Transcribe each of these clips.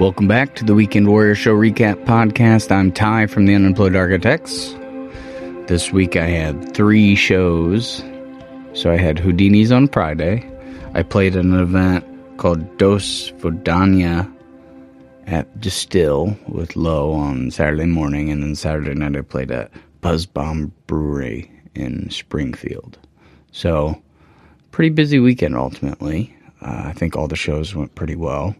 Welcome back to the Weekend Warrior Show Recap Podcast. I'm Ty from the Unemployed Architects. This week I had three shows. So I had Houdini's on Friday. I played an event called Dos Vodania at Destihl with Low on Saturday morning, and then Saturday night I played at Buzz Bomb Brewery in Springfield. So, pretty busy weekend ultimately. Uh, I think all the shows went pretty well.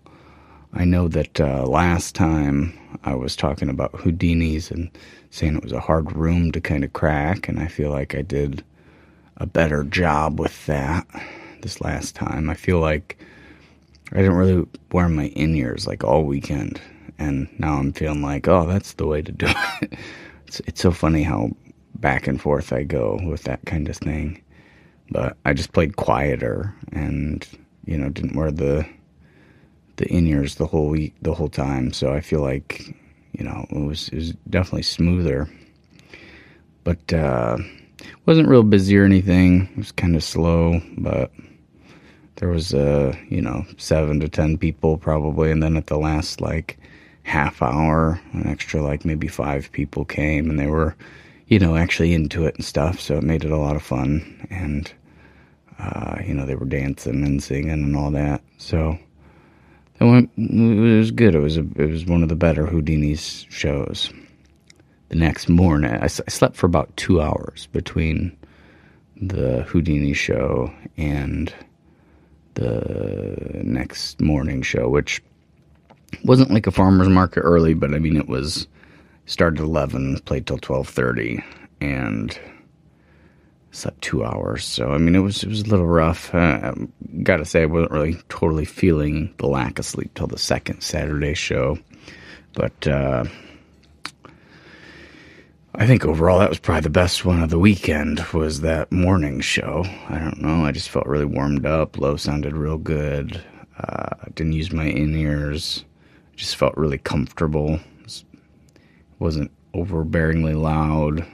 I know that uh, last time I was talking about Houdini's and saying it was a hard room to kind of crack, and I feel like I did a better job with that this last time. I feel like I didn't really wear my in ears like all weekend, and now I'm feeling like, oh, that's the way to do it. it's it's so funny how back and forth I go with that kind of thing. But I just played quieter and you know didn't wear the the in ears the whole week, the whole time. So I feel like, you know, it was, it was definitely smoother. But uh, wasn't real busy or anything. It was kind of slow, but there was, uh, you know, seven to ten people probably. And then at the last, like, half hour, an extra, like, maybe five people came and they were, you know, actually into it and stuff. So it made it a lot of fun. And, uh, you know, they were dancing and singing and all that. So, it went. It was good. It was a, it was one of the better Houdini's shows. The next morning, I, I slept for about two hours between the Houdini show and the next morning show, which wasn't like a farmer's market early, but I mean it was started at eleven, played till twelve thirty, and slept two hours. So I mean, it was it was a little rough. Uh, Got to say, I wasn't really totally feeling the lack of sleep till the second Saturday show, but uh, I think overall that was probably the best one of the weekend. Was that morning show? I don't know. I just felt really warmed up. Low sounded real good. Uh, didn't use my in ears. Just felt really comfortable. wasn't overbearingly loud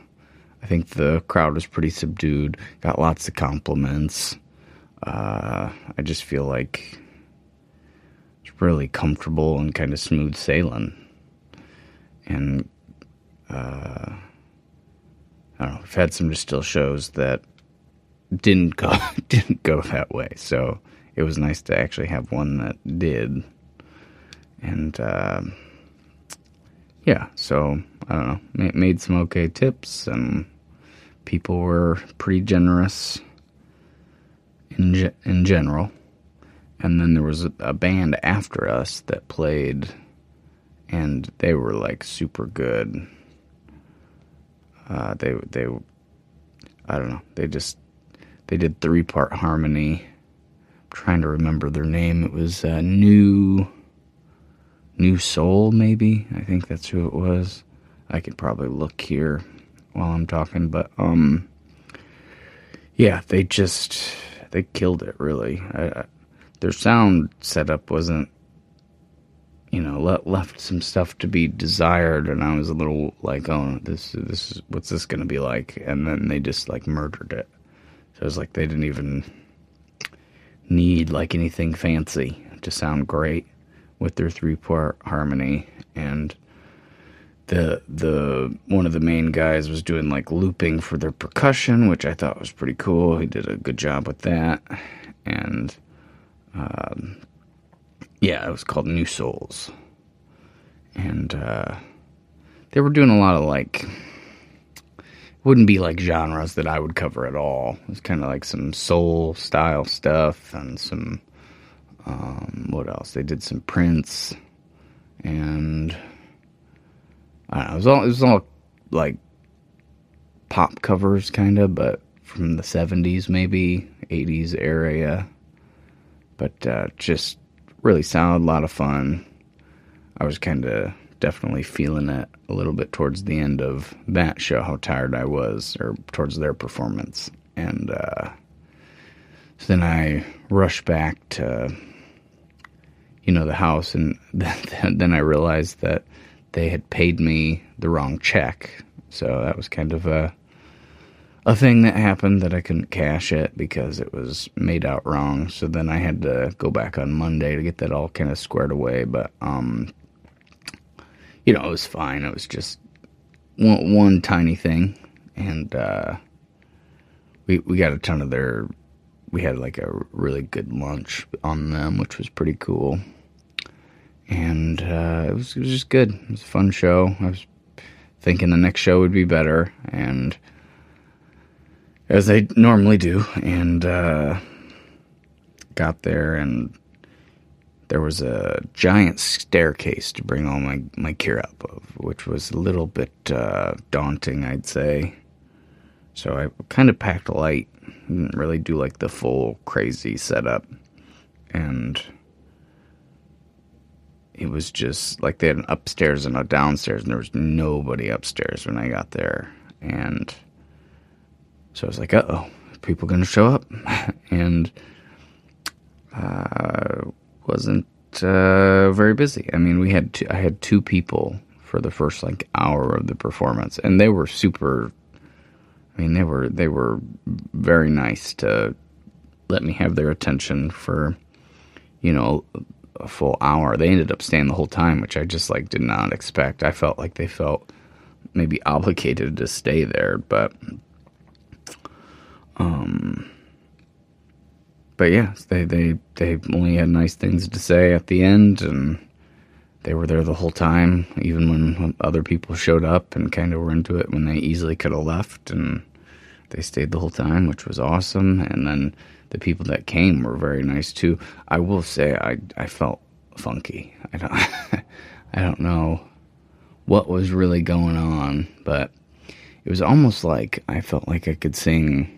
I think the crowd was pretty subdued. Got lots of compliments. Uh, I just feel like it's really comfortable and kind of smooth sailing. And uh, I don't know. I've had some still shows that didn't go didn't go that way. So it was nice to actually have one that did. And uh, yeah, so I don't know. Made some okay tips and people were pretty generous in ge- in general. And then there was a, a band after us that played, and they were like super good. Uh, they they, I don't know. They just they did three part harmony. I'm trying to remember their name. It was uh, New New Soul, maybe. I think that's who it was. I could probably look here while I'm talking, but um, yeah, they just they killed it really. I, I, their sound setup wasn't, you know, le- left some stuff to be desired, and I was a little like, oh, this this is what's this gonna be like? And then they just like murdered it. So it was like they didn't even need like anything fancy to sound great with their three part harmony and the the one of the main guys was doing like looping for their percussion, which I thought was pretty cool. He did a good job with that, and um, yeah, it was called New Souls, and uh, they were doing a lot of like wouldn't be like genres that I would cover at all. It was kind of like some soul style stuff and some um, what else? They did some Prince and I don't know, it was all it was all like pop covers kind of, but from the 70s maybe, 80s area. But uh, just really sounded a lot of fun. I was kind of definitely feeling it a little bit towards the end of that show, how tired I was, or towards their performance. And uh, so then I rushed back to, you know, the house, and then I realized that they had paid me the wrong check. So that was kind of a a thing that happened that I couldn't cash it because it was made out wrong. So then I had to go back on Monday to get that all kind of squared away. But um, you know, it was fine. It was just one, one tiny thing, and uh, we we got a ton of their. We had like a really good lunch on them, which was pretty cool. And uh, it was it was just good. It was a fun show. I was thinking the next show would be better, and as they normally do, and uh, got there, and there was a giant staircase to bring all my, my gear up of, which was a little bit uh, daunting, I'd say. So I kind of packed light, didn't really do like the full crazy setup, and it was just like they had an upstairs and a downstairs, and there was nobody upstairs when I got there, and so I was like, uh oh, people going to show up? and uh, wasn't uh, very busy. I mean, we had two, I had two people for the first like hour of the performance, and they were super. I mean, they were they were very nice to let me have their attention for, you know, a full hour. They ended up staying the whole time, which I just like did not expect. I felt like they felt maybe obligated to stay there, but um, but yeah, they they they only had nice things to say at the end, and they were there the whole time, even when other people showed up and kind of were into it when they easily could have left, and they stayed the whole time, which was awesome. And then the people that came were very nice too. I will say, I I felt funky. I don't I don't know what was really going on, but it was almost like I felt like I could sing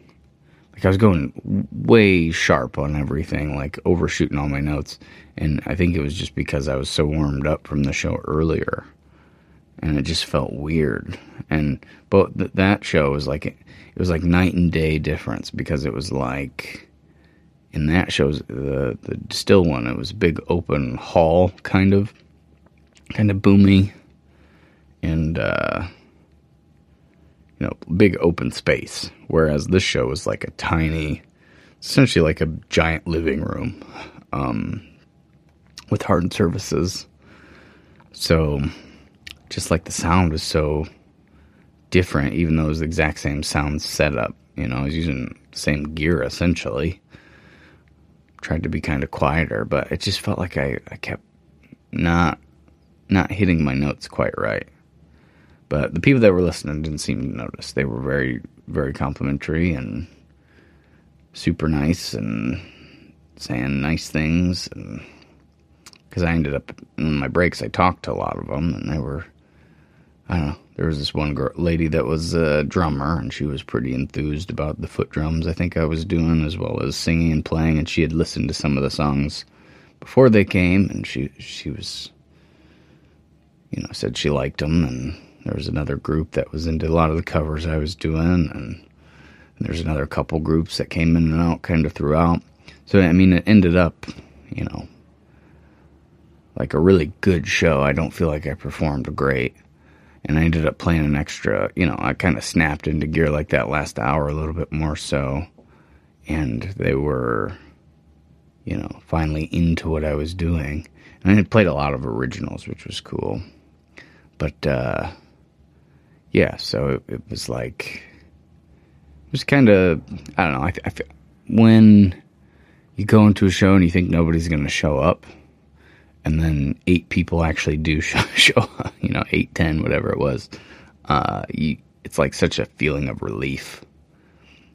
like I was going way sharp on everything, like overshooting all my notes. And I think it was just because I was so warmed up from the show earlier. And it just felt weird. And but th- that show was like it was like night and day difference because it was like in that show's the the still one, it was big open hall kind of kind of boomy and uh you know, big open space. Whereas this show was like a tiny, essentially like a giant living room um, with hard surfaces. So, just like the sound was so different, even though it was the exact same sound setup. You know, I was using the same gear essentially. Tried to be kind of quieter, but it just felt like I, I kept not not hitting my notes quite right. But the people that were listening didn't seem to notice. They were very, very complimentary and super nice and saying nice things. Because I ended up in my breaks, I talked to a lot of them, and they were, I don't know. There was this one girl, lady that was a drummer, and she was pretty enthused about the foot drums I think I was doing, as well as singing and playing. And she had listened to some of the songs before they came, and she she was, you know, said she liked them, and there was another group that was into a lot of the covers I was doing, and there's another couple groups that came in and out kind of throughout. So I mean, it ended up, you know, like a really good show. I don't feel like I performed great, and I ended up playing an extra. You know, I kind of snapped into gear like that last hour a little bit more so, and they were, you know, finally into what I was doing. And I had played a lot of originals, which was cool, but. uh yeah, so it, it was like it was kind of I don't know. I, I when you go into a show and you think nobody's going to show up, and then eight people actually do show, show you know, eight, ten, whatever it was. Uh, you, it's like such a feeling of relief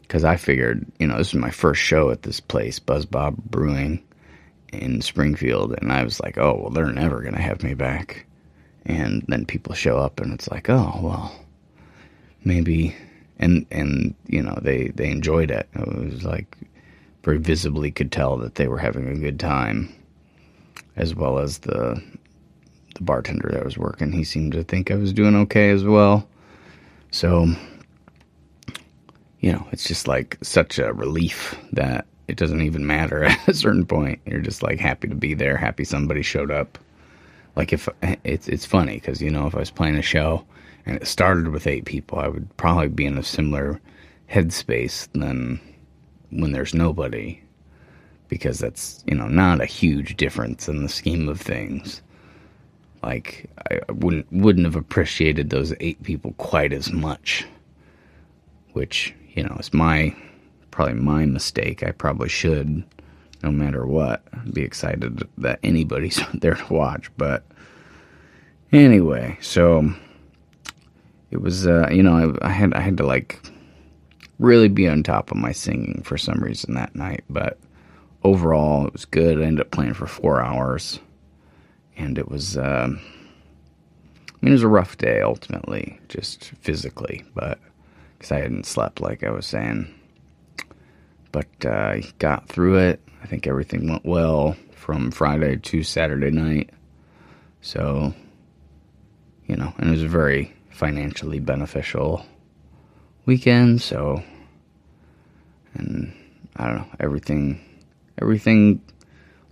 because I figured, you know, this is my first show at this place, Buzz Bomb Brewing in Springfield, and I was like, oh, well, they're never going to have me back. And then people show up, and it's like, oh, well, maybe and and you know they they enjoyed it it was like very visibly could tell that they were having a good time as well as the the bartender that was working. He seemed to think i was doing okay as well. So you know it's just like such a relief that it doesn't even matter at a certain point. You're just like happy to be there happy somebody showed up. Like if it's it's funny because you know if i was playing a show and it started with eight people, I would probably be in a similar headspace than when there's nobody because that's you know not a huge difference in the scheme of things. Like I wouldn't wouldn't have appreciated those eight people quite as much which you know is my probably my mistake. I probably should no matter what be excited that anybody's there to watch. But anyway so it was uh, you know I, I had I had to like really be on top of my singing for some reason that night. But overall, it was good. I ended up playing for four hours, and it was. Uh, I mean, it was a rough day ultimately, just physically, but because I hadn't slept, like I was saying. But uh, got through it. I think everything went well from Friday to Saturday night. So, you know, and it was a very financially beneficial weekend. So, and I don't know, everything everything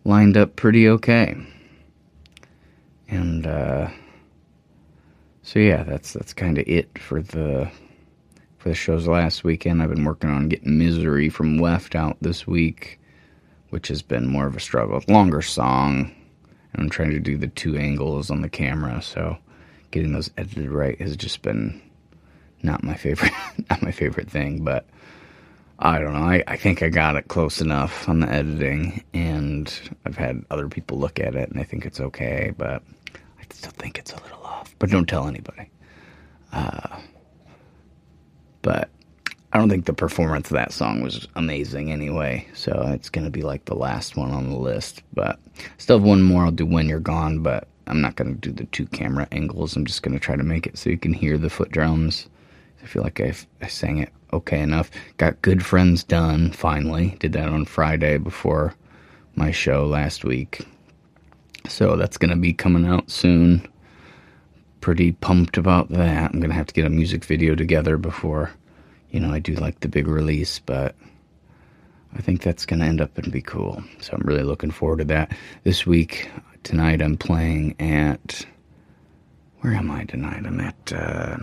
lined up pretty okay. And uh, so yeah, that's that's kind of it for the for the shows last weekend. I've been working on getting Misery from Left out this week, which has been more of a struggle. Longer song. And I'm trying to do the two angles on the camera, so getting those edited right has just been not my favorite not my favorite thing, but I don't know. I, I think I got it close enough on the editing, and I've had other people look at it, and I think it's okay, but I still think it's a little off. But don't tell anybody. Uh, but I don't think the performance of that song was amazing anyway, so it's going to be like the last one on the list. But still have one more I'll do when you're gone, but I'm not going to do the two camera angles. I'm just going to try to make it so you can hear the foot drums. I feel like I, I sang it okay enough. Got Good Friends done finally. Did that on Friday before my show last week. So that's going to be coming out soon. Pretty pumped about that. I'm going to have to get a music video together before, you know, I do like the big release, but I think that's going to end up and be cool. So I'm really looking forward to that. This week, tonight, I'm playing at. Where am I tonight? I'm at. Uh,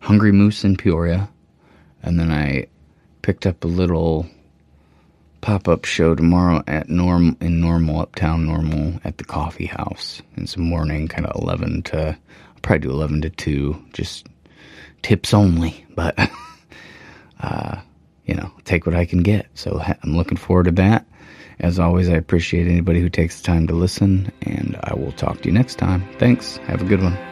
Hungry Moose in Peoria, and then I picked up a little pop-up show tomorrow at Norm in Normal Uptown Normal at the Coffee House. It's morning, kind of eleven to I'll probably do eleven to two, just tips only, but uh, you know, take what I can get. So I'm looking forward to that. As always, I appreciate anybody who takes the time to listen, and I will talk to you next time. Thanks. Have a good one.